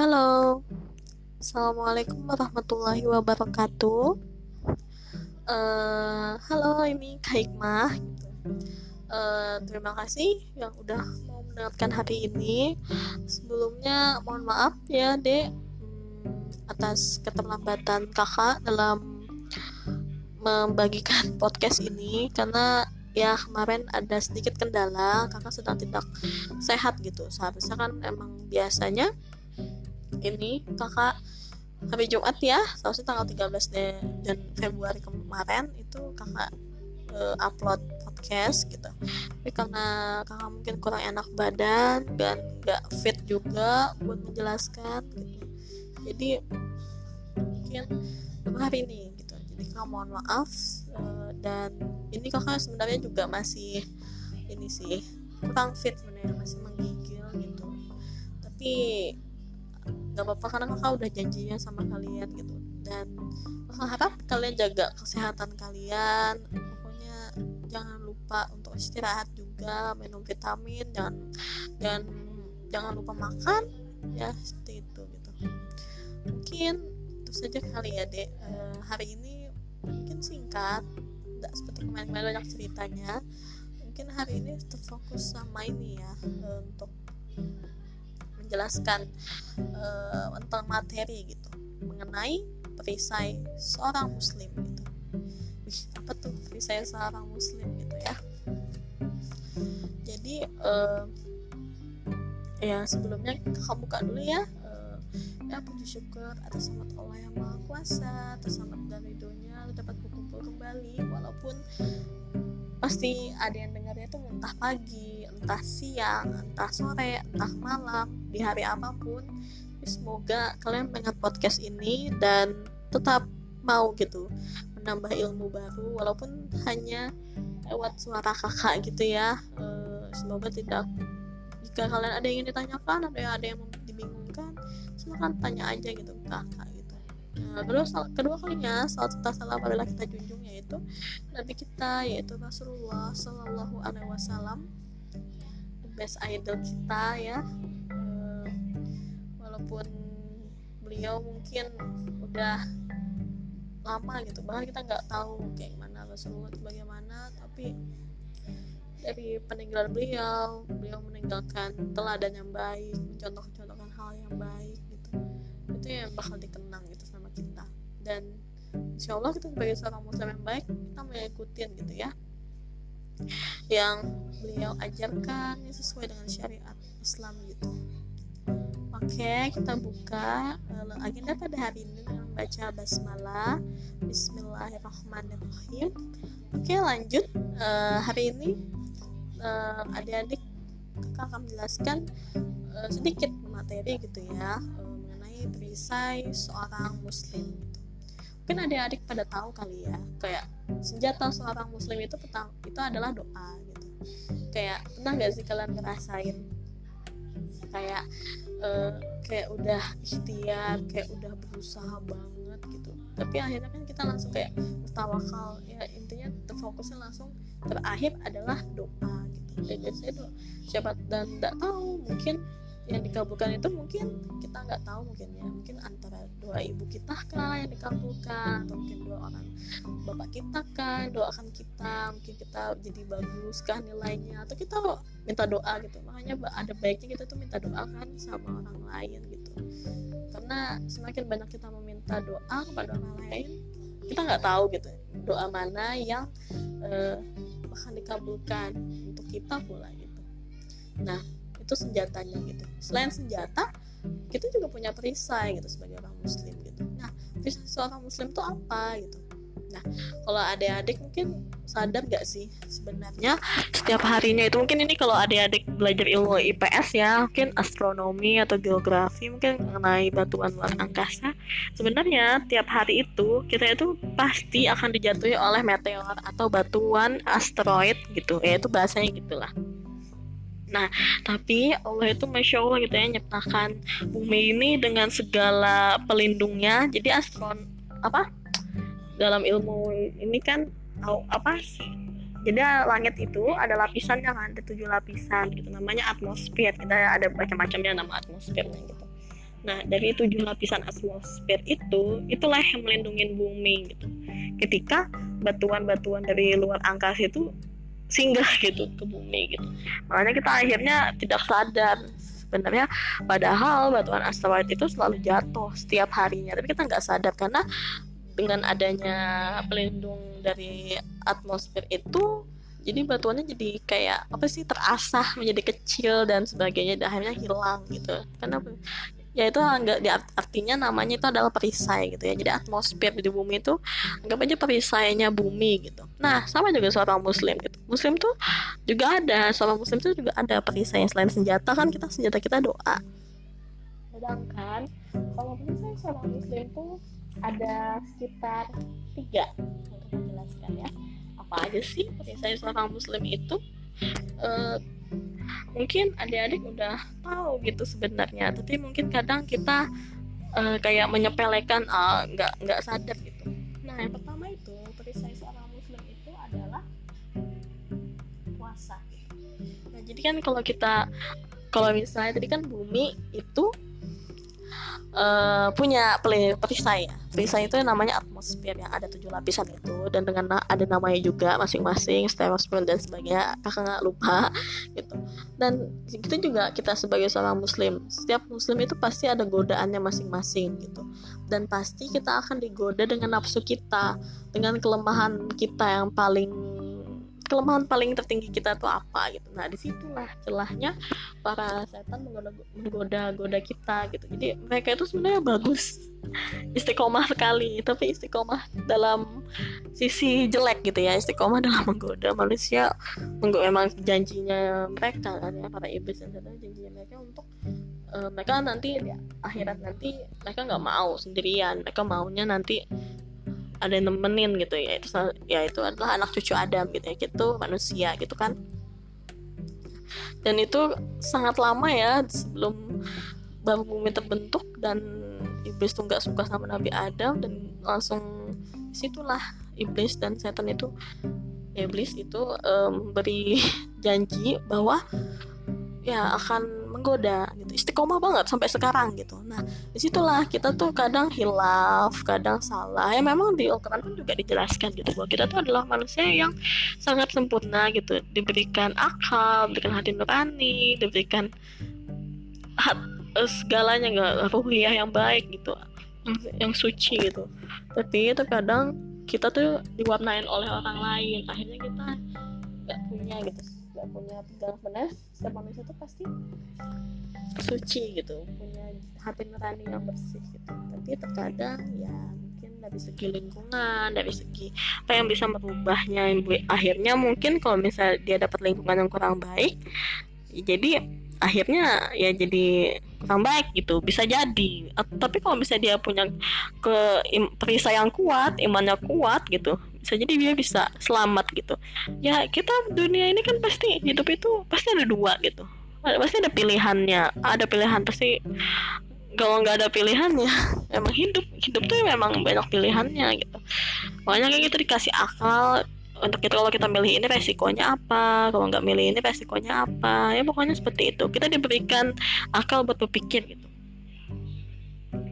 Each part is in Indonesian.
Halo, assalamualaikum warahmatullahi wabarakatuh. Uh, halo, ini Kak. Uh, terima kasih yang udah mau mendengarkan hari ini. Sebelumnya mohon maaf ya, Dek, hmm, atas keterlambatan kakak dalam membagikan podcast ini karena ya kemarin ada sedikit kendala kakak sedang tidak sehat gitu seharusnya kan emang biasanya ini kakak hari Jumat ya seharusnya tanggal 13 de dan Februari kemarin itu kakak uh, upload podcast gitu. Tapi karena kakak mungkin kurang enak badan dan gak fit juga buat menjelaskan gitu. Jadi mungkin hari ini gitu. Jadi kakak mohon maaf uh, dan ini kakak sebenarnya juga masih ini sih kurang fit sebenarnya masih menggigil gitu. Tapi nggak apa-apa karena kakak udah janjinya sama kalian gitu. Dan harap kalian jaga kesehatan kalian. Pokoknya jangan lupa untuk istirahat juga minum vitamin jangan jangan jangan lupa makan. Ya seperti itu gitu. Mungkin itu saja kali ya dek. Uh, hari ini mungkin singkat tidak seperti kemarin-kemarin banyak ceritanya. Mungkin hari ini terfokus sama ini ya uh, untuk menjelaskan uh, tentang materi gitu mengenai perisai seorang muslim gitu. Wih, apa tuh perisai seorang muslim gitu ya? Jadi uh, ya sebelumnya kakak buka dulu ya uh, ya puji syukur atas rahmat Allah yang maha kuasa atas rahmat dan ridhonya dapat berkumpul kembali walaupun pasti ada yang dengarnya tuh entah pagi entah siang entah sore entah malam di hari apa pun. Semoga kalian mendengar podcast ini dan tetap mau gitu menambah ilmu baru walaupun hanya lewat suara kakak gitu ya. Semoga tidak. Jika kalian ada yang ingin ditanyakan ada yang ada yang dibingungkan silahkan tanya aja gitu kakak nah, kedua kedua kalinya saat kita salah adalah kita junjung yaitu nabi kita yaitu Rasulullah Shallallahu Alaihi Wasallam. Best idol kita ya. Walaupun beliau mungkin udah lama gitu bahkan kita nggak tahu kayak mana Rasulullah itu bagaimana tapi dari peninggalan beliau beliau meninggalkan teladan yang baik mencontoh-contohkan hal yang baik gitu. Itu yang bakal dikenang gitu kita dan insya Allah kita sebagai seorang muslim yang baik kita mengikuti gitu ya. Yang beliau ajarkan sesuai dengan syariat Islam gitu. Oke kita buka agenda pada hari ini dengan membaca basmalah. Bismillahirrahmanirrahim. Oke lanjut. Uh, hari ini uh, adik-adik kakak akan menjelaskan uh, sedikit materi gitu ya mengenai perisai seorang muslim. Mungkin adik-adik pada tahu kali ya kayak senjata seorang muslim itu petang itu adalah doa gitu. Kayak pernah gak sih kalian ngerasain? Kayak uh, kayak udah ikhtiar kayak udah berusaha banget gitu. Tapi akhirnya kan kita langsung kayak bertawakal. Ya intinya terfokusnya langsung terakhir adalah doa gitu. Dan doa siapa dan nggak tahu mungkin yang dikabulkan itu mungkin kita nggak tahu mungkin ya. Mungkin antara doa ibu kita kah yang dikabulkan atau mungkin doa orang bapak kita kan doakan kita mungkin kita jadi bagus kan nilainya atau kita minta doa gitu. Makanya ada baiknya kita tuh minta doa kan sama orang lain gitu. Karena semakin banyak kita meminta doa kepada orang lain kita nggak tahu gitu doa mana yang uh, akan dikabulkan untuk kita pula gitu. Nah itu senjatanya gitu. Selain senjata kita juga punya perisai gitu sebagai orang muslim gitu. Nah perisai seorang muslim itu apa gitu? Nah kalau adik-adik mungkin sadar gak sih sebenarnya setiap harinya itu? Mungkin ini kalau adik-adik belajar ilmu IPS ya mungkin astronomi atau geografi mungkin mengenai batuan luar angkasa sebenarnya tiap hari itu kita itu pasti akan dijatuhi oleh meteor atau batuan asteroid gitu ya itu bahasanya gitulah Nah, tapi Allah itu masya Allah gitu ya nyiptakan bumi ini dengan segala pelindungnya. Jadi astron apa dalam ilmu ini kan apa? Jadi langit itu ada lapisannya kan, ada tujuh lapisan gitu. Namanya atmosfer. Kita ada macam-macamnya nama atmosfernya gitu. Nah, dari tujuh lapisan atmosfer itu, itulah yang melindungi bumi gitu. Ketika batuan-batuan dari luar angkasa itu singgah gitu ke bumi gitu. Makanya kita akhirnya tidak sadar sebenarnya padahal batuan asteroid itu selalu jatuh setiap harinya tapi kita nggak sadar karena dengan adanya pelindung dari atmosfer itu jadi batuannya jadi kayak apa sih terasah menjadi kecil dan sebagainya dan akhirnya hilang gitu kenapa ya itu enggak artinya namanya itu adalah perisai gitu ya. Jadi atmosfer di bumi itu anggap aja perisainya bumi gitu. Nah sama juga seorang muslim gitu. Muslim tuh juga ada seorang muslim tuh juga ada perisai selain senjata. Kan kita senjata kita doa. Sedangkan kalau perisai seorang muslim tuh ada sekitar tiga. Untuk menjelaskan ya apa aja sih perisai seorang muslim itu? Uh, mungkin adik-adik udah tahu gitu sebenarnya. Tapi mungkin kadang kita uh, kayak menyepelekan uh, nggak nggak sadar gitu. Nah yang pertama itu perisai seorang muslim itu adalah puasa. Nah jadi kan kalau kita kalau misalnya tadi kan bumi itu uh, punya perisai. Ya. Perisai itu namanya atmosfer yang ada tujuh lapisan itu. Dan dengan ada namanya juga masing-masing stratosfer dan sebagainya. Kakak nggak lupa gitu. Dan itu juga kita sebagai seorang muslim setiap muslim itu pasti ada godaannya masing-masing gitu. Dan pasti kita akan digoda dengan nafsu kita dengan kelemahan kita yang paling kelemahan paling tertinggi kita tuh apa gitu. Nah di situlah celahnya para setan menggoda-goda kita gitu. Jadi mereka itu sebenarnya bagus. Istiqomah sekali tapi istiqomah dalam sisi jelek gitu ya. Istiqomah dalam menggoda manusia menggoda memang janjinya mereka kan ya para iblis dan setan janjinya mereka untuk uh, mereka nanti di akhirat nanti mereka nggak mau sendirian. Mereka maunya nanti ada yang nemenin gitu ya. Itu ya itu adalah anak cucu Adam gitu ya. Gitu manusia gitu kan. Dan itu sangat lama ya sebelum baru bumi terbentuk dan iblis tuh nggak suka sama Nabi Adam dan langsung di situlah iblis dan setan itu iblis itu um, beri janji bahwa ya akan menggoda gitu. Istiqomah banget sampai sekarang gitu. Nah di situlah kita tuh kadang hilaf kadang salah. Ya memang di Al-Quran pun juga dijelaskan gitu bahwa kita tuh adalah manusia yang sangat sempurna gitu. Diberikan akal diberikan hati nurani diberikan hat, eh, segalanya nggak ruhiyah yang baik gitu yang, suci gitu. Tapi itu kadang kita tuh diwarnain oleh orang lain. Akhirnya kita nggak punya gitu nggak punya pegang benar setiap manusia itu pasti suci gitu. punya hati nurani yang bersih gitu. Tapi terkadang ya mungkin dari segi lingkungan dari segi apa yang bisa merubahnya akhirnya mungkin kalau misalnya dia dapat lingkungan yang kurang baik jadi akhirnya ya jadi kurang baik gitu bisa jadi. Tapi kalau misalnya dia punya ke perisai yang kuat imannya kuat gitu bisa. Jadi dia bisa selamat gitu. Ya kita dunia ini kan pasti hidup itu pasti ada dua gitu. Pasti ada pilihannya. Ada pilihan pasti kalau nggak ada pilihannya emang hidup. Hidup tuh memang banyak pilihannya gitu. Makanya kayak gitu dikasih akal untuk kita kalau kita milih ini resikonya apa kalau nggak milih ini resikonya apa. Ya pokoknya seperti itu. Kita diberikan akal buat berpikir gitu.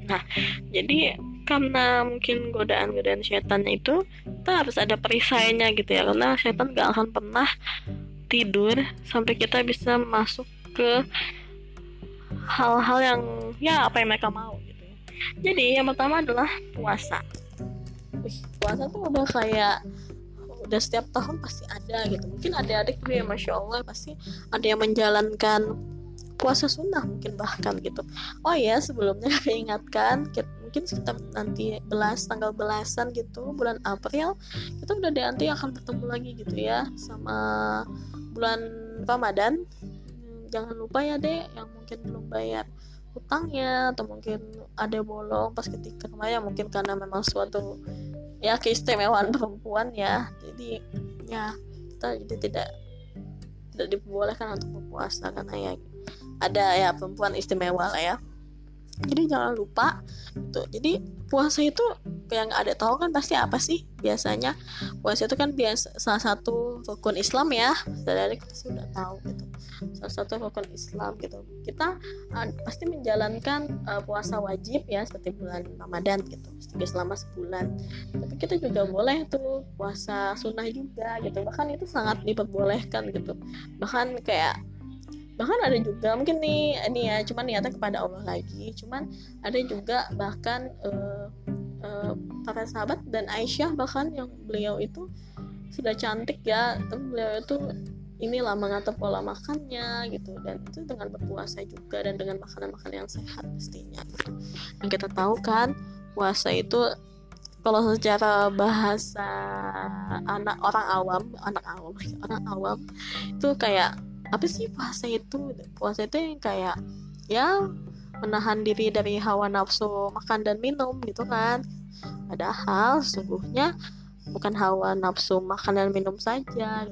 Nah jadi karena mungkin godaan-godaan setan itu kita harus ada perisainya gitu ya. Karena setan gak akan pernah tidur sampai kita bisa masuk ke hal-hal yang ya apa yang mereka mau gitu. Jadi yang pertama adalah puasa. Puasa tuh udah kayak udah setiap tahun pasti ada gitu. Mungkin adik-adik juga ya masya allah pasti ada yang menjalankan puasa sunnah mungkin bahkan gitu. Oh ya sebelumnya kami ingatkan kita, mungkin sekitar nanti belas tanggal belasan gitu bulan April kita udah nanti akan bertemu lagi gitu ya sama bulan Ramadan. Jangan lupa ya deh yang mungkin belum bayar hutangnya atau mungkin ada bolong pas ketika kemarin mungkin karena memang suatu ya keistimewaan perempuan ya. Jadi ya kita jadi tidak tidak diperbolehkan untuk berpuasa karena ya ada ya perempuan istimewa lah ya. Jadi jangan lupa gitu jadi puasa itu yang ada tahu kan pasti apa sih? Biasanya puasa itu kan biasa salah satu rukun Islam ya. Dari pasti sudah tahu gitu. Salah satu rukun Islam gitu. Kita uh, pasti menjalankan uh, puasa wajib ya seperti bulan Ramadan gitu. Selama sebulan. Tapi kita juga boleh tuh puasa sunnah juga gitu. Bahkan itu sangat diperbolehkan gitu. Bahkan kayak bahkan ada juga mungkin nih ini ya cuman niatnya kepada Allah lagi. Cuman ada juga bahkan uh, uh, para sahabat dan Aisyah bahkan yang beliau itu sudah cantik ya. Tapi beliau itu inilah mengatur pola makannya gitu. Dan itu dengan berpuasa juga dan dengan makanan-makanan yang sehat pastinya. Gitu. yang kita tahu kan puasa itu kalau secara bahasa anak orang awam anak awam orang awam itu kayak apa sih puasa itu puasa itu yang kayak ya menahan diri dari hawa nafsu makan dan minum gitu kan. Padahal sesungguhnya bukan hawa nafsu makan dan minum saja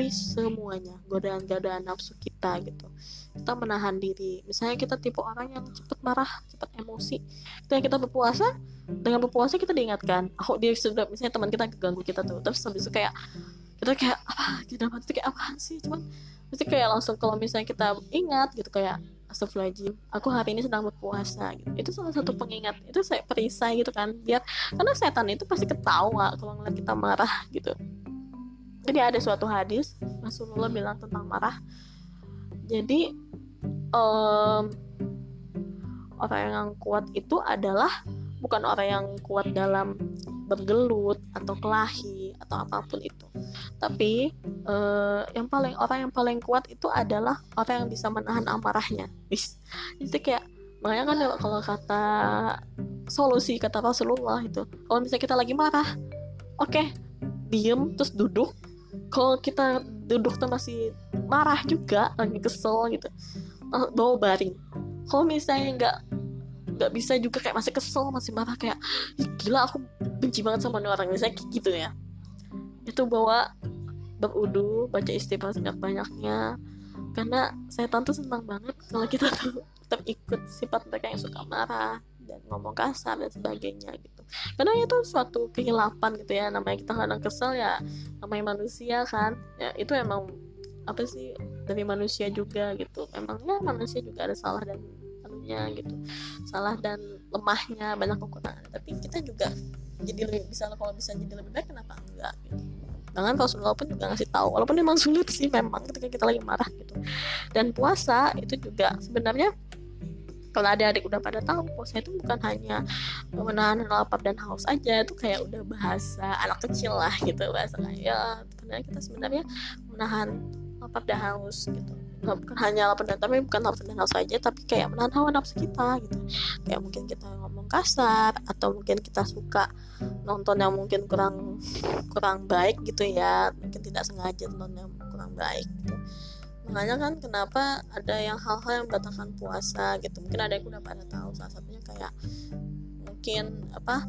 tapi semuanya godaan-godaan nafsu kita gitu. Kita menahan diri. Misalnya kita tipe orang yang cepat marah cepat emosi. Ketika kita berpuasa dengan berpuasa kita diingatkan aku dia sudah misalnya teman kita ganggu kita tuh. Terus habis itu kayak kita kayak apa? Kita dapat kayak apa sih? Cuman mesti kayak langsung kalau misalnya kita ingat gitu kayak Astagfirullahaladzim aku hari ini sedang berpuasa gitu. itu salah satu pengingat itu saya perisai gitu kan biar karena setan itu pasti ketawa kalau ngeliat kita marah gitu. Jadi ada suatu hadis Rasulullah bilang tentang marah. Jadi um, orang yang kuat itu adalah bukan orang yang kuat dalam bergelut atau kelahi atau apa pun itu. Tapi uh, yang paling orang yang paling kuat itu adalah orang yang bisa menahan amarahnya. Itu kayak makanya kan kalau kata solusi kata Rasulullah itu kalau misalnya kita lagi marah oke okay, diem terus duduk. Kalau kita duduk tuh masih marah juga lagi kesel gitu bawa baring. Kalau misalnya nggak nggak bisa juga kayak masih kesel masih marah kayak gila aku benci banget sama orang misalnya kayak gitu ya. Itu bawa berudu baca istighfar sebanyak banyaknya karena setan tuh senang banget kalau kita tuh tetap ikut sifat mereka yang suka marah dan ngomong kasar dan sebagainya gitu. Karena itu suatu kehilapan gitu ya namanya kita kadang kesel ya namanya manusia kan. Ya itu emang apa sih dari manusia juga gitu. Emangnya manusia juga ada salah dan gitu. Salah dan lemahnya banyak kekurangan tapi kita juga jadi lebih bisa kalau bisa jadi lebih baik kenapa enggak gitu. Dengan Rasulullah pun juga ngasih tahu walaupun memang sulit sih memang ketika kita lagi marah gitu. Dan puasa itu juga sebenarnya kalau adik-adik udah pada tahu puasa itu bukan hanya menahan lapar dan haus aja itu kayak udah bahasa anak kecil lah gitu bahasa kayak sebenarnya kita sebenarnya menahan lapar dan haus gitu nggak bukan hanya lapar dan tapi bukan lapar dan haus saja tapi kayak menahan hawa nafsu kita gitu. Kayak mungkin kita ngomong kasar atau mungkin kita suka nonton yang mungkin kurang kurang baik gitu ya. Mungkin tidak sengaja nonton yang kurang baik gitu. Makanya kan kenapa ada yang hal-hal yang membatalkan puasa gitu. Mungkin ada yang udah pada tahu salah satunya kayak mungkin apa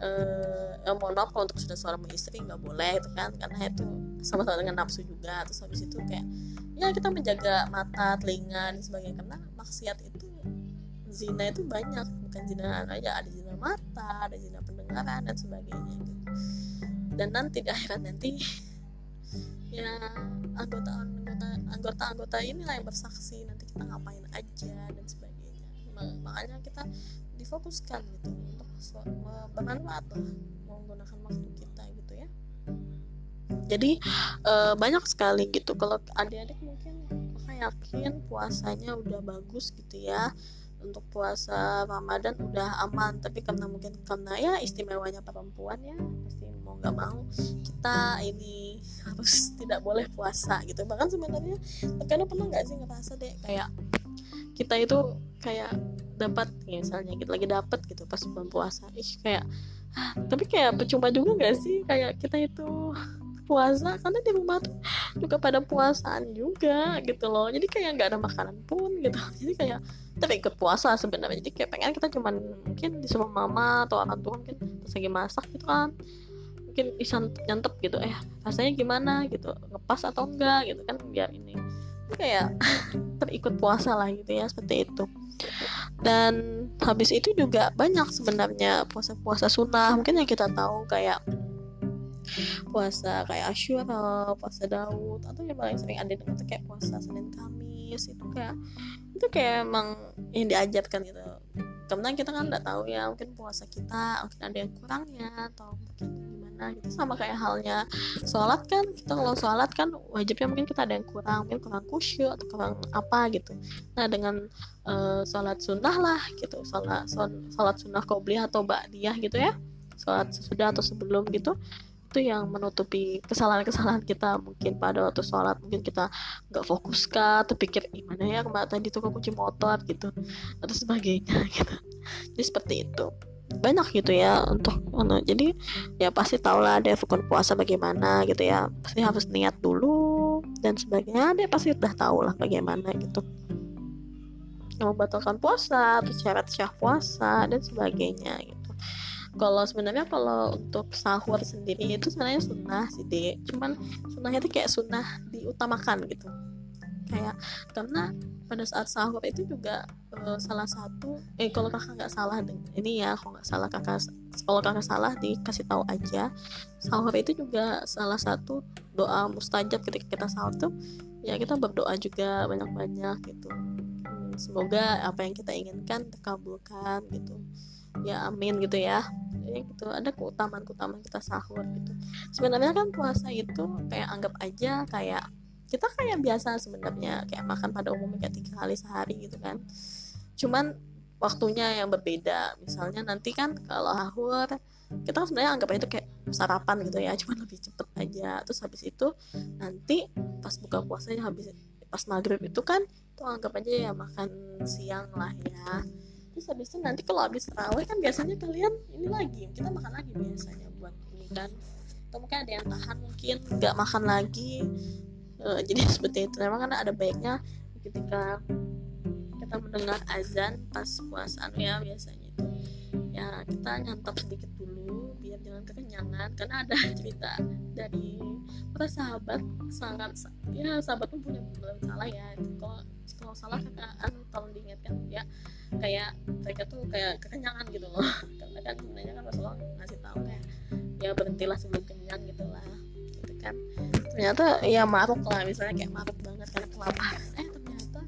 eh, ya mohon maaf kalau untuk sudah suami istri nggak boleh itu kan. Karena itu sama-sama dengan nafsu juga. Terus habis itu kayak ya kita menjaga mata telinga dan sebagainya. Karena maksiat itu zina itu banyak. Bukan zina aja ada zina mata ada zina pendengaran dan sebagainya gitu. Dan nanti di akhirat nanti ya anggota anggota anggota anggota inilah yang bersaksi nanti kita ngapain aja dan sebagainya. Makanya kita difokuskan gitu untuk bermanfaat lah menggunakan waktu kita gitu ya jadi e, banyak sekali gitu. Kalau adik-adik mungkin saya yakin puasanya udah bagus gitu ya. Untuk puasa Ramadan udah aman. Tapi karena mungkin karena ya istimewanya perempuan ya pasti mau nggak mau kita ini harus tidak boleh puasa gitu. Bahkan sebenarnya karena pernah nggak sih ngerasa deh kayak kita itu kayak dapat misalnya kita lagi dapat gitu pas bulan puasa. Ih kayak tapi kayak percuma juga gak sih? Kayak kita itu puasa karena di rumah tuh juga pada puasaan juga gitu loh. Jadi kayak nggak ada makanan pun gitu. Jadi kayak kita ikut puasa sebenarnya. Jadi kayak pengen kita cuman mungkin disuruh mama atau orang tua mungkin pas lagi masak gitu kan mungkin bisa nyantep gitu. Eh rasanya gimana gitu ngepas atau enggak gitu kan biar ini. Kayak terikut puasa lah gitu ya seperti itu. Dan habis itu juga banyak sebenarnya puasa-puasa sunnah. Mungkin yang kita tahu kayak puasa kayak Asyura, puasa Daud atau yang paling sering ada dengar kayak puasa Senin Kamis itu kayak itu kayak emang yang diajarkan gitu. Karena kita kan nggak tahu ya mungkin puasa kita mungkin ada yang kurangnya atau mungkin gimana gitu. Sama kayak halnya sholat kan kita kalau sholat kan wajibnya mungkin kita ada yang kurang mungkin kurang khusyuk atau kurang apa gitu. Nah dengan uh, sholat sunnah lah gitu sholat sholat sunnah qobliyah atau ba'diyah gitu ya sholat sesudah atau sebelum gitu itu yang menutupi kesalahan-kesalahan kita mungkin pada waktu sholat. Mungkin kita nggak fokus kah? Terpikir gimana ya kemarin tadi tuh kunci motor gitu. Atau sebagainya gitu. Jadi seperti itu. Banyak gitu ya untuk jadi ya pasti tau lah ada rukun puasa bagaimana gitu ya. Pasti harus niat dulu dan sebagainya. Dia pasti udah tahu lah bagaimana gitu. Membatalkan puasa atau syarat-syarat puasa dan sebagainya gitu kalau sebenarnya kalau untuk sahur sendiri itu sebenarnya sunnah sih deh cuman sunnahnya itu kayak sunnah diutamakan gitu. Kayak karena pada saat sahur itu juga uh, salah satu eh kalau kakak nggak salah ini ya kalau nggak salah kakak kalau kakak salah dikasih tahu aja. Sahur itu juga salah satu doa mustajab ketika kita sahur tuh ya kita berdoa juga banyak-banyak gitu. Hmm, semoga apa yang kita inginkan terkabulkan gitu ya amin gitu ya. Ya gitu. Ada keutamaan keutamaan kita sahur gitu. Sebenarnya kan puasa itu kayak anggap aja kayak kita kayak biasa sebenarnya kayak makan pada umumnya kayak tiga kali sehari gitu kan. Cuman waktunya yang berbeda. Misalnya nanti kan kalau sahur kita kan sebenarnya anggap itu kayak sarapan gitu ya cuman lebih cepet aja. Terus habis itu nanti pas buka puasanya habis pas maghrib itu kan tuh anggap aja ya makan siang lah ya terus habis itu nanti kalau habis terawih kan biasanya kalian ini lagi kita makan lagi biasanya buat ini kan. Atau mungkin ada yang tahan mungkin nggak makan lagi. Uh, jadi seperti itu. Memang kan ada baiknya ketika kita mendengar azan pas puasa ya biasanya itu. Ya kita nyantap sedikit dulu biar jangan kekenyangan. Karena ada cerita dari para sahabat sangat ya sahabat pun punya salah ya. Kalau kalau salah kakak anu tolong diingatkan ya kayak mereka tuh kayak kekenyangan gitu loh. Karena kan sebenarnya kan Rasulullah ngasih tahu kayak ya berhentilah sebelum kenyang gitu lah. Gitu kan. Ternyata ya maruk lah. Misalnya kayak maruk banget karena kelaparan eh ternyata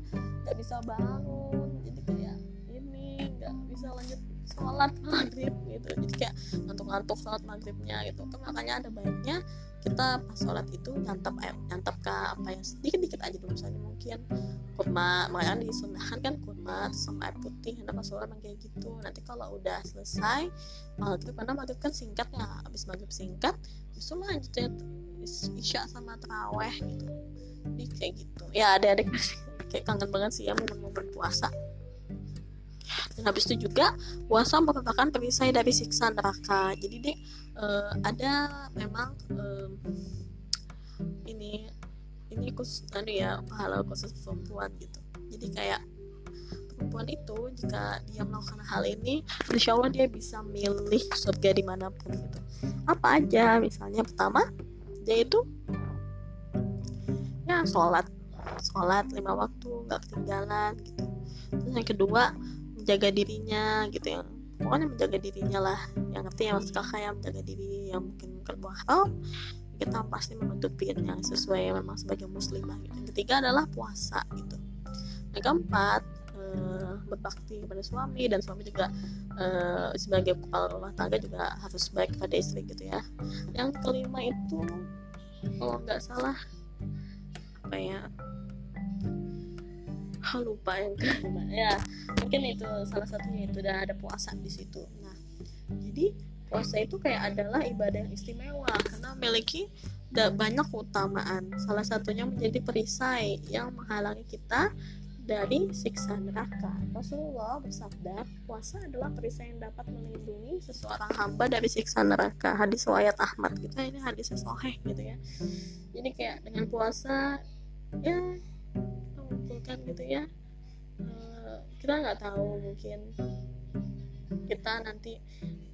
nggak bisa bangun. Jadi kayak ini nggak bisa lanjut sholat maghrib gitu. Jadi kayak ngantuk-ngantuk sholat maghribnya gitu. Kan makanya ada baiknya kita pas sholat itu nyantap air nyantap ke apa yang sedikit dikit aja dulu misalnya. Mungkin kurma makanya disunahkan kan kurma sama air putih. Nah pas sholat kayak gitu. Nanti kalau udah selesai maghrib karena maghrib kan singkat ya habis maghrib singkat justru lanjut ya isya sama teraweh gitu. Jadi kayak gitu. Ya adik-adik kayak kangen banget sih ya momen-momen puasa dan habis itu juga puasa merupakan perisai dari siksa neraka. Jadi deh uh, ada memang uh, ini ini khusus anu ya pahala khusus perempuan gitu. Jadi kayak perempuan itu jika dia melakukan hal ini insya Allah dia bisa milih surga di mana pun gitu. Apa aja misalnya pertama dia itu ya sholat. Sholat lima waktu nggak ketinggalan gitu. Terus yang kedua menjaga dirinya gitu ya. Pokoknya menjaga dirinya lah. Yang ngerti ya mas kakak yang menjaga diri yang mungkin buah haram kita pasti menutupi yang sesuai memang sebagai muslimah gitu. yang ketiga adalah puasa gitu. Yang keempat uh, berbakti kepada suami dan suami juga uh, sebagai kepala rumah tangga juga harus baik kepada istri gitu ya. Yang kelima itu kalau nggak salah apa ya oh, lupa yang kedua ya mungkin itu salah satunya itu udah ada puasa di situ nah jadi puasa itu kayak adalah ibadah yang istimewa karena memiliki banyak keutamaan salah satunya menjadi perisai yang menghalangi kita dari siksa neraka. Rasulullah bersabda, puasa adalah perisai yang dapat melindungi seseorang hamba dari siksa neraka. Hadis riwayat Ahmad gitu. Ini hadis sahih gitu ya. Jadi kayak dengan puasa ya mengumpulkan gitu ya. Uh, kita nggak tahu mungkin kita nanti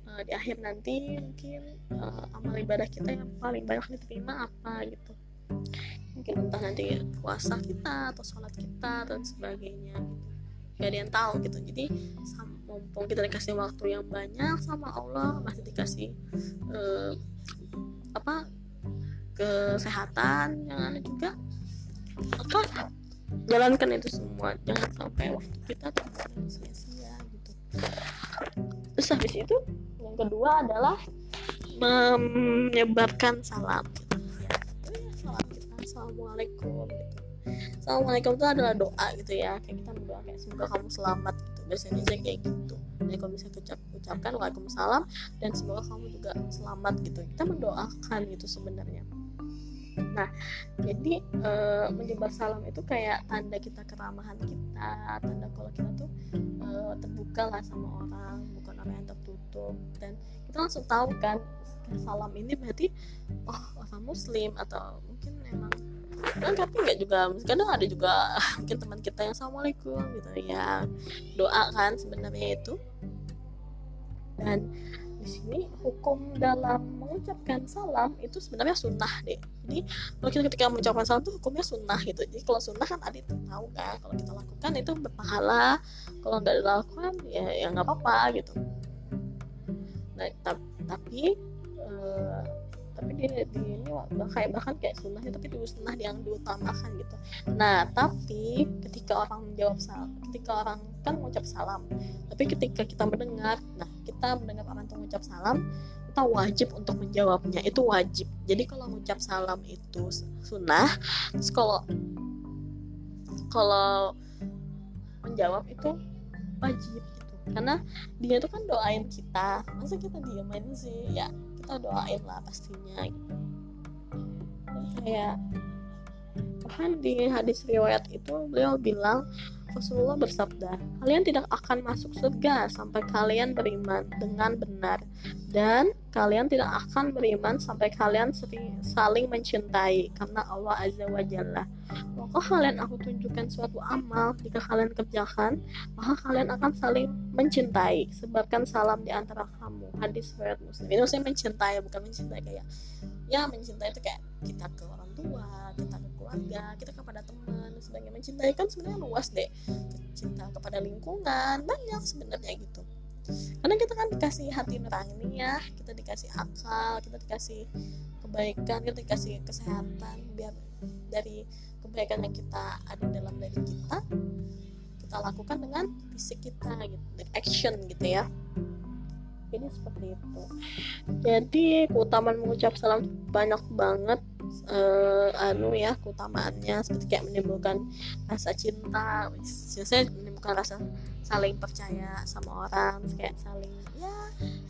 uh, di akhir nanti mungkin uh, amal ibadah kita yang paling banyak diterima apa gitu. Mungkin entah nanti puasa kita atau sholat kita dan sebagainya gitu. Gak ada yang tahu gitu. Jadi mumpung kita dikasih waktu yang banyak sama Allah masih dikasih uh, apa kesehatan jangan juga apa jalankan itu semua jangan sampai waktu kita terbuang sia-sia gitu. Terus habis itu yang kedua adalah menyebarkan salam. Salam kita assalamualaikum gitu. Assalamualaikum itu adalah doa gitu ya. Kayak kita berdoa kayak semoga kamu selamat gitu. Biasanya aja kayak gitu. Jadi kalau misalnya ucap, ucapkan waalaikumsalam dan semoga kamu juga selamat gitu. Kita mendoakan gitu sebenarnya Nah, jadi e, menyebar salam itu kayak tanda kita keramahan kita, tanda kalau kita tuh e, terbuka lah sama orang, bukan orang yang tertutup. Dan kita langsung tahu kan salam ini berarti oh orang muslim atau mungkin memang kan tapi nggak juga kadang ada juga mungkin teman kita yang assalamualaikum gitu ya doa kan sebenarnya itu dan di sini hukum dalam mengucapkan salam itu sebenarnya sunnah deh. Jadi kalau ketika mengucapkan salam itu hukumnya sunnah gitu. Jadi kalau sunnah kan ada tahu kan kalau kita lakukan itu berpahala. Kalau nggak dilakukan ya ya nggak apa-apa gitu. Nah tapi uh, tapi di, di ini kayak bahkan kayak sunnah tapi itu sunnah yang diutamakan gitu. Nah tapi ketika orang menjawab salam ketika orang kan mengucap salam tapi ketika kita mendengar nah kita mendengar orang mengucap salam kita wajib untuk menjawabnya itu wajib. Jadi kalau mengucap salam itu sunnah terus kalau kalau menjawab itu wajib gitu. Karena dia itu kan doain kita masa kita diamin sih? Ya kita doain lah pastinya. Gitu kayak bahkan di hadis riwayat itu beliau bilang Rasulullah bersabda, kalian tidak akan masuk surga sampai kalian beriman dengan benar dan kalian tidak akan beriman sampai kalian saling mencintai karena Allah Azza wa Jalla. Maka kalian aku tunjukkan suatu amal jika kalian kerjakan, maka kalian akan saling mencintai. Sebarkan salam di antara kamu. Hadis riwayat Muslim. Ini saya mencintai bukan mencintai kayak ya mencintai itu kayak kita ke orang tua, kita ke keluarga, kita kepada teman, sebagai mencintai kan sebenarnya luas deh. Cinta kepada lingkungan banyak sebenarnya gitu karena kita kan dikasih hati nurani ya kita dikasih akal kita dikasih kebaikan kita dikasih kesehatan biar dari kebaikan yang kita ada dalam diri kita kita lakukan dengan fisik kita gitu action gitu ya. Jadi seperti itu. Jadi keutamaan mengucap salam banyak banget uh, anu ya keutamaannya seperti kayak menimbulkan rasa cinta biasanya menimbulkan rasa saling percaya sama orang kayak saling ya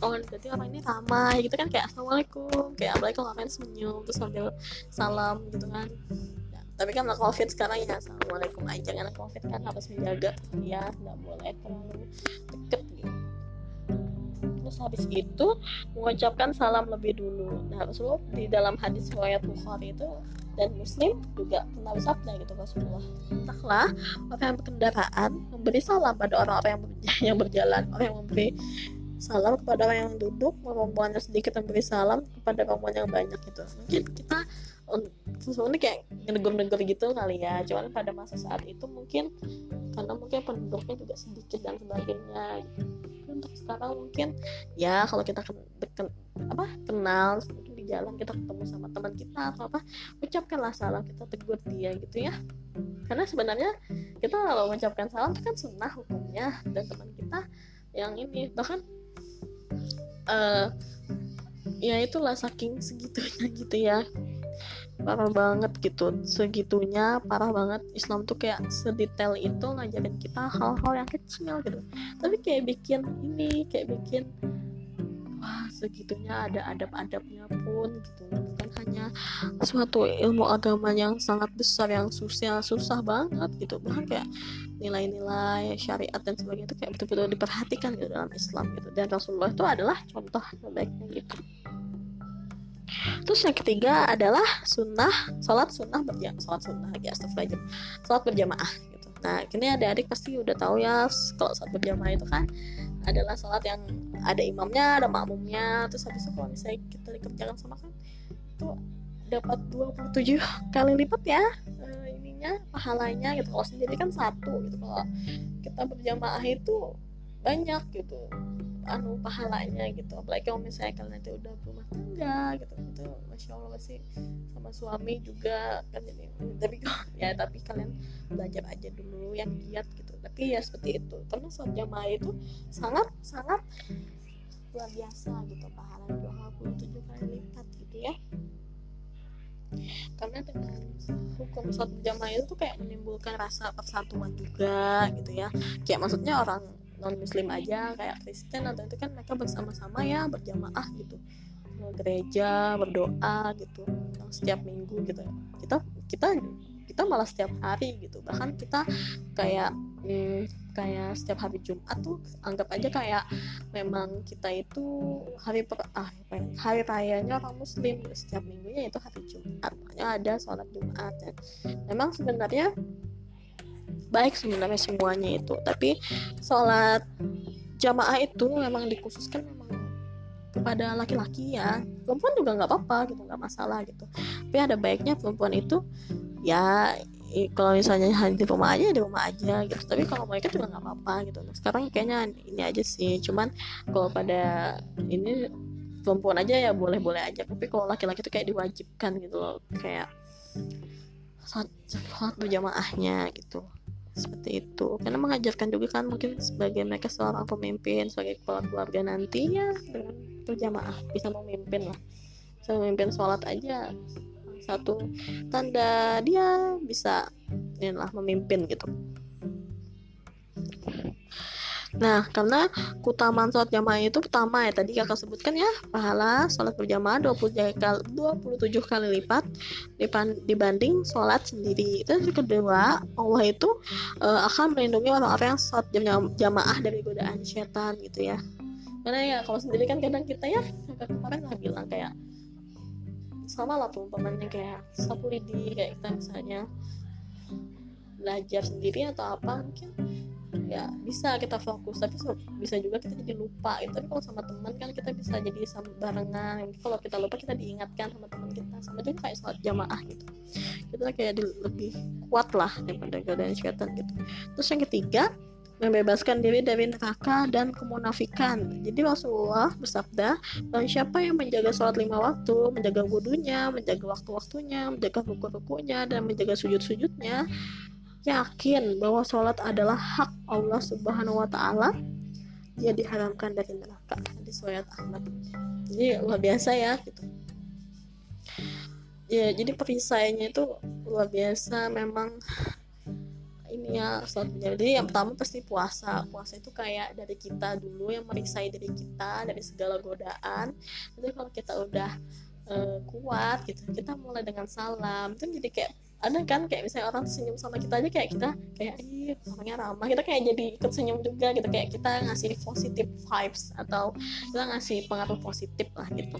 oh berarti orang ini ramah gitu kan kayak assalamualaikum kayak apalagi kalau orang senyum terus sambil salam gitu kan. Ya, tapi kan covid sekarang ya assalamualaikum aja karena covid kan harus menjaga ya nggak boleh terlalu terus habis itu mengucapkan salam lebih dulu. Nah Rasulullah di dalam hadis riwayat Bukhari itu dan Muslim juga pernah bersabda gitu Rasulullah. Entahlah orang yang berkendaraan memberi salam pada orang-orang yang, yang berjalan. Orang yang memberi salam kepada orang yang duduk rombongannya sedikit memberi salam kepada rombongan yang banyak gitu. Mungkin kita sebenarnya kayak negur-negur gitu kali ya. Cuman pada masa saat itu mungkin karena mungkin penduduknya juga sedikit dan sebagainya untuk sekarang mungkin ya kalau kita ken, deken, apa kenal di jalan kita ketemu sama teman kita atau apa ucapkanlah salam kita tegur dia gitu ya. Karena sebenarnya kita kalau mengucapkan salam itu kan sunnah hukumnya dan teman kita yang ini. Bahkan uh, ya itulah saking segitunya gitu ya parah banget gitu. Segitunya parah banget. Islam tuh kayak sedetail itu ngajarin kita hal-hal yang kecil gitu. Tapi kayak bikin ini kayak bikin wah segitunya ada adab-adabnya pun gitu. Bukan hanya suatu ilmu agama yang sangat besar yang susah susah banget gitu. Bahkan kayak nilai-nilai syariat dan sebagainya itu kayak betul-betul diperhatikan gitu dalam Islam gitu. Dan Rasulullah itu adalah contoh terbaiknya gitu Terus yang ketiga adalah sunnah sholat sunnah berjamaah sholat sunnah lagi astagfirullahaladzim. Sholat berjamaah gitu. Nah ini adik-adik pasti udah tahu ya kalau sholat berjamaah itu kan adalah sholat yang ada imamnya ada makmumnya terus habis itu kalau misalnya kita dikerjakan sama kan itu dapat 27 kali lipat ya uh, ininya pahalanya gitu. Kalau sendiri kan satu gitu kalau kita berjamaah itu banyak gitu anu pahalanya gitu. Apalagi kalau misalnya kalian nanti udah berumah tangga gitu itu masya allah pasti sama suami juga kan jadi tapi ya tapi kalian belajar aja dulu yang giat gitu. Tapi ya seperti itu. Karena sholat jamaah itu sangat sangat luar biasa gitu pahala 27 kali lipat gitu ya. Karena dengan hukum sholat berjamaah itu kayak menimbulkan rasa persatuan juga gitu ya. Kayak maksudnya orang non muslim aja kayak Kristen atau itu kan mereka bersama-sama ya berjamaah gitu. Ke gereja berdoa gitu setiap minggu gitu. Kita kita kita malah setiap hari gitu. Bahkan kita kayak hmm, kayak setiap hari Jumat tuh anggap aja kayak memang kita itu hari per ah ya, hari rayanya orang Muslim. Setiap minggunya itu hari Jumat. Makanya ada sholat Jumat. Dan memang sebenarnya baik sebenarnya semuanya itu. Tapi sholat jamaah itu memang dikhususkan memang kepada laki-laki ya. Perempuan juga nggak apa-apa gitu nggak masalah gitu. Tapi ada baiknya perempuan itu ya kalau misalnya di rumah aja di rumah aja gitu. Tapi kalau mereka juga nggak apa-apa gitu. Nah, sekarang kayaknya ini aja sih. Cuman kalau pada ini perempuan aja ya boleh-boleh aja. Tapi kalau laki-laki itu kayak diwajibkan gitu loh. Kayak saat berjamaahnya gitu seperti itu. Karena mengajarkan juga kan mungkin sebagai mereka seorang pemimpin sebagai kepala keluarga nantinya dengan berjamaah bisa memimpin lah. Bisa memimpin sholat aja satu tanda dia bisa inilah memimpin gitu Nah, karena keutamaan sholat jamaah itu pertama ya tadi kakak sebutkan ya pahala sholat berjamaah 27 kali, 27 kali lipat dibanding sholat sendiri. Terus kedua, Allah itu uh, akan melindungi orang-orang yang sholat jamaah dari godaan setan gitu ya. Karena ya kalau sendiri kan kadang kita ya kakak kemarin lah bilang kayak sama lah umpamanya kayak sapu lidi kayak kita misalnya belajar sendiri atau apa mungkin ya bisa kita fokus tapi bisa juga kita jadi lupa gitu. tapi kalau sama teman kan kita bisa jadi sama barengan kalau kita lupa kita diingatkan sama teman kita sama juga kayak sholat jamaah gitu kita kayak lebih kuat lah daripada godaan syaitan gitu terus yang ketiga membebaskan diri dari neraka dan kemunafikan. Jadi Rasulullah bersabda, dan siapa yang menjaga sholat lima waktu, menjaga wudhunya, menjaga waktu-waktunya, menjaga ruku-rukunya, dan menjaga sujud-sujudnya, yakin bahwa sholat adalah hak Allah Subhanahu wa taala dia diharamkan dari neraka di surat Ahmad. Jadi luar biasa ya gitu. Ya jadi perisainya itu luar biasa memang ini ya sholat jadi yang pertama pasti puasa. Puasa itu kayak dari kita dulu yang merisai dari kita dari segala godaan. Jadi kalau kita udah uh, kuat gitu kita mulai dengan salam itu jadi kayak ada kan kayak misalnya orang senyum sama kita aja kayak kita kayak ih orangnya ramah. Kita kayak jadi ikut senyum juga gitu kayak kita ngasih positif vibes atau kita ngasih pengaruh positif lah gitu.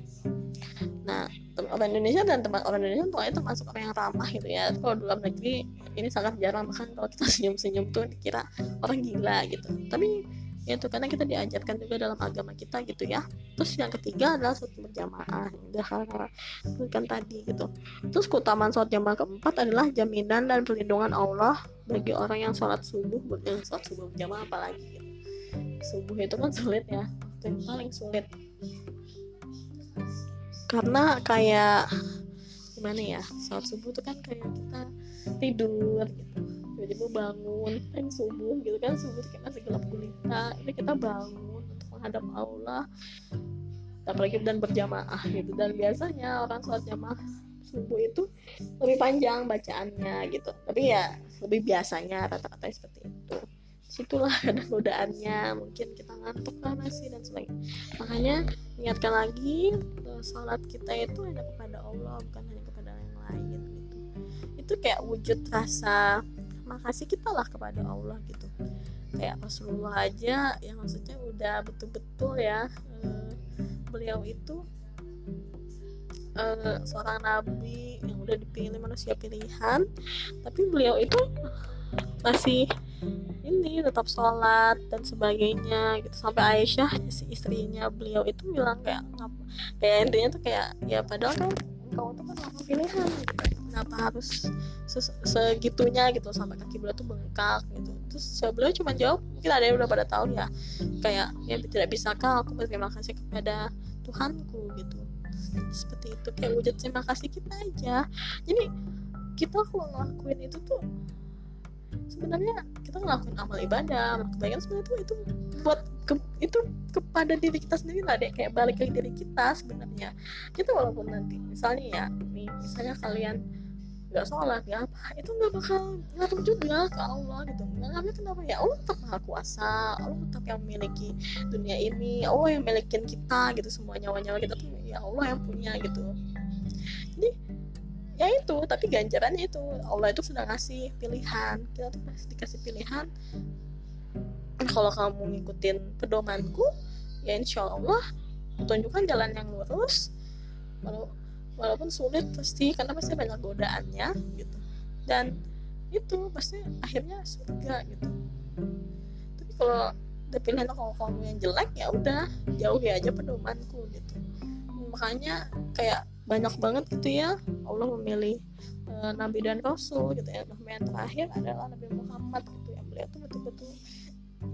Nah orang Indonesia dan tempat orang Indonesia pokoknya termasuk orang yang ramah gitu ya. Kalau dalam negeri ini sangat jarang bahkan kalau kita senyum-senyum tuh dikira orang gila gitu. Tapi itu karena kita diajarkan juga dalam agama kita gitu ya. Terus yang ketiga adalah sholat berjamaah. Udah sebutkan tadi gitu. Terus keutamaan sholat jamaah keempat adalah jaminan dan perlindungan Allah bagi orang yang sholat subuh yang sholat subuh berjamaah apalagi. Gitu. subuh itu kan sulit ya itu yang paling sulit. Karena kayak gimana ya sholat subuh itu kan kayak kita tidur gitu tiba-tiba bangun kan subuh gitu kan subuh kayak masih gelap gulita. Ini kita bangun untuk menghadap Allah. Apalagi dan berjamaah gitu. Dan biasanya orang sholat jamaah subuh itu lebih panjang bacaannya gitu. Tapi ya lebih biasanya rata-rata seperti itu. Situlah ada godaannya mungkin kita ngantuk lah masih dan sebagainya. Makanya ingatkan lagi sholat kita itu hanya kepada Allah bukan hanya kepada yang lain gitu. Itu kayak wujud rasa makasih kita lah kepada Allah gitu. Kayak Rasulullah aja yang maksudnya udah betul-betul ya uh, beliau itu uh, seorang nabi yang udah dipilih manusia pilihan. Tapi beliau itu masih ini tetap sholat dan sebagainya gitu. Sampai Aisyah si istrinya beliau itu bilang kayak kayak intinya tuh kayak ya padahal kan engkau tuh kan pilihan. gitu kenapa harus segitunya gitu sampai kaki beliau tuh bengkak gitu. Terus beliau cuma jawab mungkin ada yang udah pada tahu ya kayak ya tidak bisakah aku berterima kasih kepada Tuhanku gitu. Seperti itu kayak wujud terima kasih kita aja. Jadi kita kalau ngelakuin itu tuh sebenarnya kita ngelakuin amal ibadah amal kebaikan sebenarnya itu itu buat ke, itu kepada diri kita sendiri lah deh kayak balik ke diri kita sebenarnya. Kita walaupun nanti misalnya ya nih misalnya kalian nggak sholat ya apa itu nggak bakal ngaruh juga ke Allah gitu. Nggak kenapa? Ya Allah tetap maha kuasa Allah tetap yang memiliki dunia ini Allah yang milikin kita gitu. Semua nyawa nyawa kita tuh ya Allah yang punya gitu. Jadi ya itu tapi ganjarannya itu Allah itu sudah ngasih pilihan. Kita tuh pasti dikasih pilihan kalau kamu ngikutin pedomanku ya insya Allah tunjukkan jalan yang lurus. Walau walaupun sulit pasti karena pasti banyak godaannya gitu. Dan itu pasti akhirnya surga gitu. Tapi kalau ada pilihan kalau kamu yang jelek ya udah jauhi aja pedomanku gitu. Makanya kayak banyak banget gitu ya. Allah memilih uh, Nabi dan Rasul gitu ya. Nabi yang terakhir adalah Nabi Muhammad gitu ya. Beliau tuh betul-betul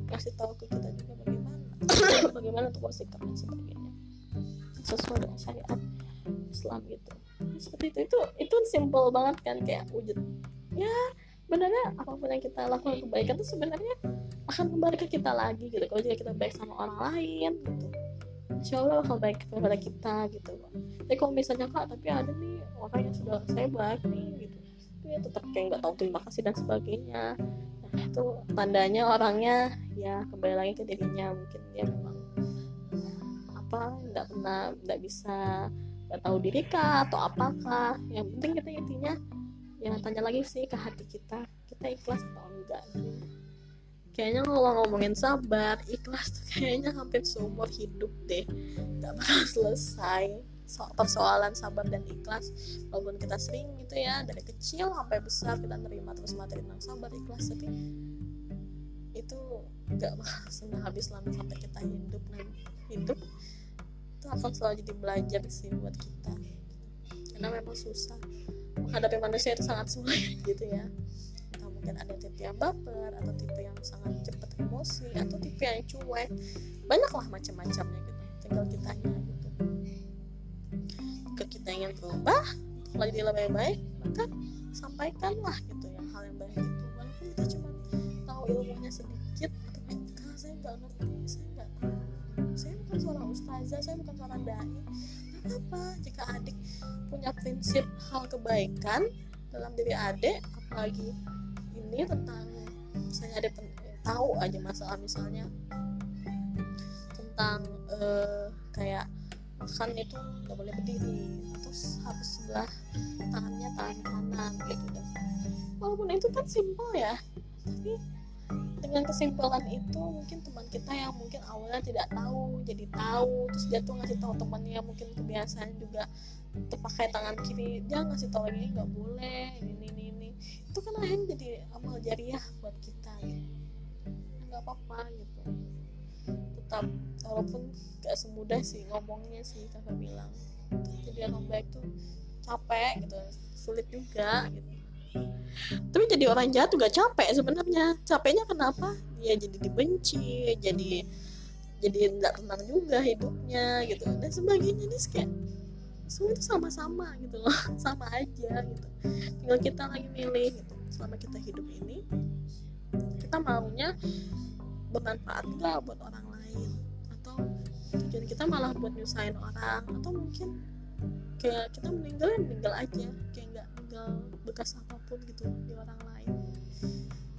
kasih tahu ke kita juga bagaimana bagaimana untuk bersikap dan sebagainya. Sesuai dengan syariat Islam gitu. Seperti itu itu itu simple banget kan kayak wujud. Ya benernya apa pun yang kita lakukan kebaikan itu sebenarnya akan kembali ke kita lagi gitu. Kalau jika kita baik sama orang lain gitu insya Allah akan baik kepada kita gitu. Tapi kalau misalnya kak tapi ada nih orang yang sudah saya baik nih gitu. Tapi ya tetap kayak nggak tahu terima kasih dan sebagainya. Nah itu tandanya orangnya ya kembali lagi ke dirinya mungkin dia memang. Apa nggak pernah nggak bisa nggak tahu diri kah atau apakah yang penting kita intinya ya tanya lagi sih ke hati kita. Kita ikhlas atau enggak kayaknya kalau ngomongin sabar ikhlas tuh kayaknya hampir seumur hidup deh. Nggak bakal selesai so persoalan sabar dan ikhlas. Walaupun kita sering gitu ya dari kecil sampai besar kita nerima terus materi tentang sabar ikhlas. Tapi itu nggak bakal senang habis lama sampai kita hidup. Hidup itu akan selalu jadi belajar sih buat kita. Karena memang susah menghadapi manusia itu sangat sulit gitu ya mungkin ada tipe yang baper atau tipe yang sangat cepat emosi atau tipe yang cuek. Banyaklah macam-macamnya gitu tinggal kitanya gitu. Jika kita ingin berubah lagi lebih baik maka sampaikanlah gitu yang hal yang baik itu. Walaupun kita cuma tahu ilmunya sedikit atau karena saya nggak ngerti saya nggak saya bukan seorang ustazah saya bukan seorang dai. Apa jika adik punya prinsip hal kebaikan dalam diri adik apalagi ini tentang saya ada tahu aja masalah misalnya tentang uh, kayak makan itu nggak boleh berdiri terus harus sebelah tangannya tangan kanan gitu. Dan walaupun itu kan simpel ya tapi dengan kesimpulan itu mungkin teman kita yang mungkin awalnya tidak tahu jadi tahu terus dia tuh ngasih tahu temannya mungkin kebiasaan juga terpakai tangan kiri dia ngasih tahu lagi nggak boleh ini ini ini itu kan akhirnya jadi amal jariah buat kita ya. Nggak apa-apa gitu. Tetap walaupun gak semudah sih ngomongnya sih kakak bilang. Jadi orang baik tuh capek gitu sulit juga gitu. Tapi jadi orang jahat juga capek sebenarnya. Capeknya kenapa? Ya jadi dibenci jadi jadi tidak tenang juga hidupnya gitu. Dan sebagainya. Nih kayak semua itu sama-sama gitu loh. Sama aja gitu. Tinggal kita lagi milih gitu selama kita hidup ini kita maunya bermanfaat nggak buat orang lain? Atau tujuan kita malah buat nyusahin orang? Atau mungkin kayak kita meninggal ya meninggal aja. Kayak nggak tinggal bekas apa pun gitu di orang lain.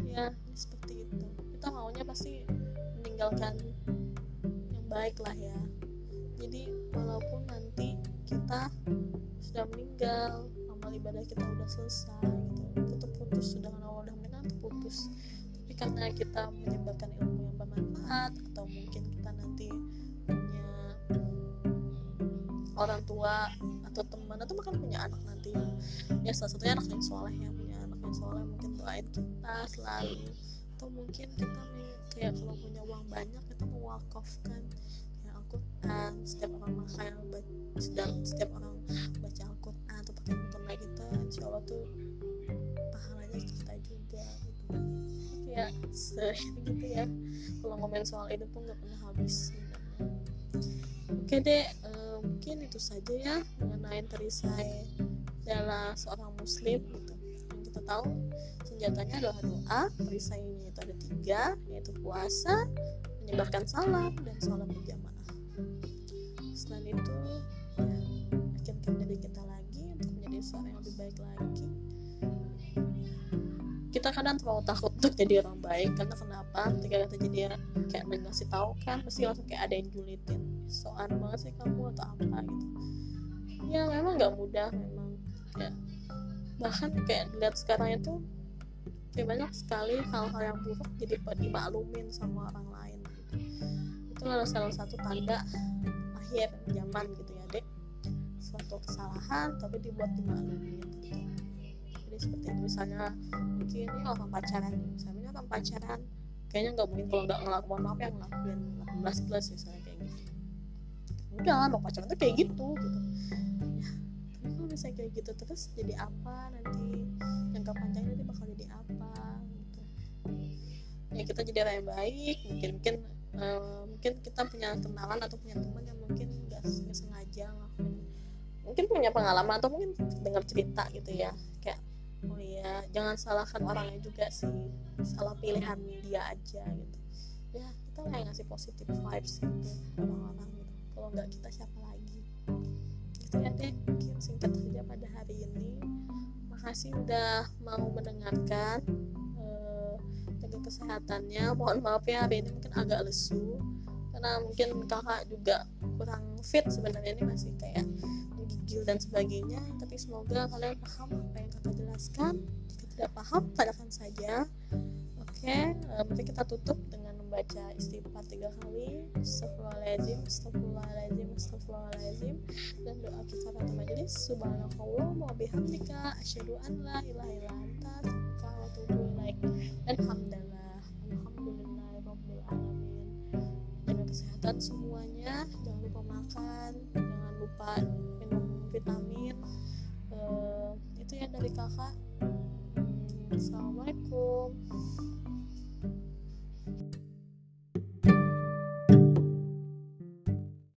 Ya seperti itu. Kita maunya pasti meninggalkan yang baik lah ya jadi walaupun nanti kita sudah meninggal amal ibadah kita udah selesai gitu itu putus sudah udah meninggal itu putus. Tapi karena kita menyebarkan ilmu yang bermanfaat atau mungkin kita nanti punya orang tua atau teman atau bahkan punya anak nanti ya salah satunya anak yang soleh yang punya anak yang soleh mungkin doain kita selalu. Atau mungkin kita nih kayak kalau punya uang banyak kita mewakafkan Al-Quran setiap orang makan sedang setiap orang baca Al-Quran atau pakai mukena kita insya Allah tuh pahalanya kita juga gitu. Ya gitu ya. Kalau ngomongin soal itu tuh nggak pernah habis oke deh uh, mungkin itu saja ya mengenai terisai adalah seorang muslim gitu. Yang kita tahu senjatanya adalah doa perisainya itu ada tiga yaitu puasa menyebarkan salam dan salam berjamaah selain itu ya yakinkan diri kita lagi untuk menjadi seorang yang lebih baik lagi kita kadang terlalu takut untuk jadi orang baik karena kenapa ketika kita jadi kayak ngasih tahu kan pasti langsung kayak ada yang julitin soal banget sih kamu atau apa gitu ya memang nggak mudah memang ya bahkan kayak lihat sekarang itu kayak banyak sekali hal-hal yang buruk jadi dimaklumin sama orang lain. Itu adalah salah satu tanda akhir zaman gitu ya dek. Suatu kesalahan tapi dibuat dimaklumin gitu. jadi seperti itu misalnya mungkin ini orang pacaran. Misalnya orang pacaran kayaknya nggak mungkin kalau nggak ngelakuin maaf yang ngelakuin 18 plus misalnya kayak gitu. Udah mau pacaran tuh kayak gitu gitu. Ya tapi kalau misalnya kayak gitu terus jadi apa nanti? Jangka panjangnya nanti bakal jadi apa gitu. Ya kita jadi orang yang baik mungkin mungkin uh, mungkin kita punya kenalan atau punya teman yang mungkin nggak sengaja ngelakuin mungkin punya pengalaman atau mungkin dengar cerita gitu ya. Kayak oh iya jangan salahkan orangnya juga sih salah pilihan dia aja gitu. Ya kita lah yang ngasih positif vibes gitu orang-orang gitu. Kalau nggak kita siapa lagi? Gitu ya deh mungkin singkat saja pada hari ini. Makasih udah mau mendengarkan kesehatannya. Mohon maaf ya hari ini mungkin agak lesu. Karena mungkin kakak juga kurang fit sebenarnya ini masih kayak menggigil dan sebagainya. Tapi semoga kalian paham apa yang kakak jelaskan. Jika tidak paham tanyakan saja. Oke okay, mari kita tutup dengan membaca istighfar tiga kali. Astagfirullahaladzim Astagfirullahaladzim Astagfirullahaladzim dan doa kita pada majelis Subhanallah wa bihamdika asyhadu an la ilaha illa anta astaghfiruka wa atubu baik. Alhamdulillah alhamdulillah ya rabbil alamin. Jaga kesehatan semuanya. Jangan lupa makan jangan lupa minum vitamin. Uh, itu ya dari kakak. Hmm, Assalamualaikum.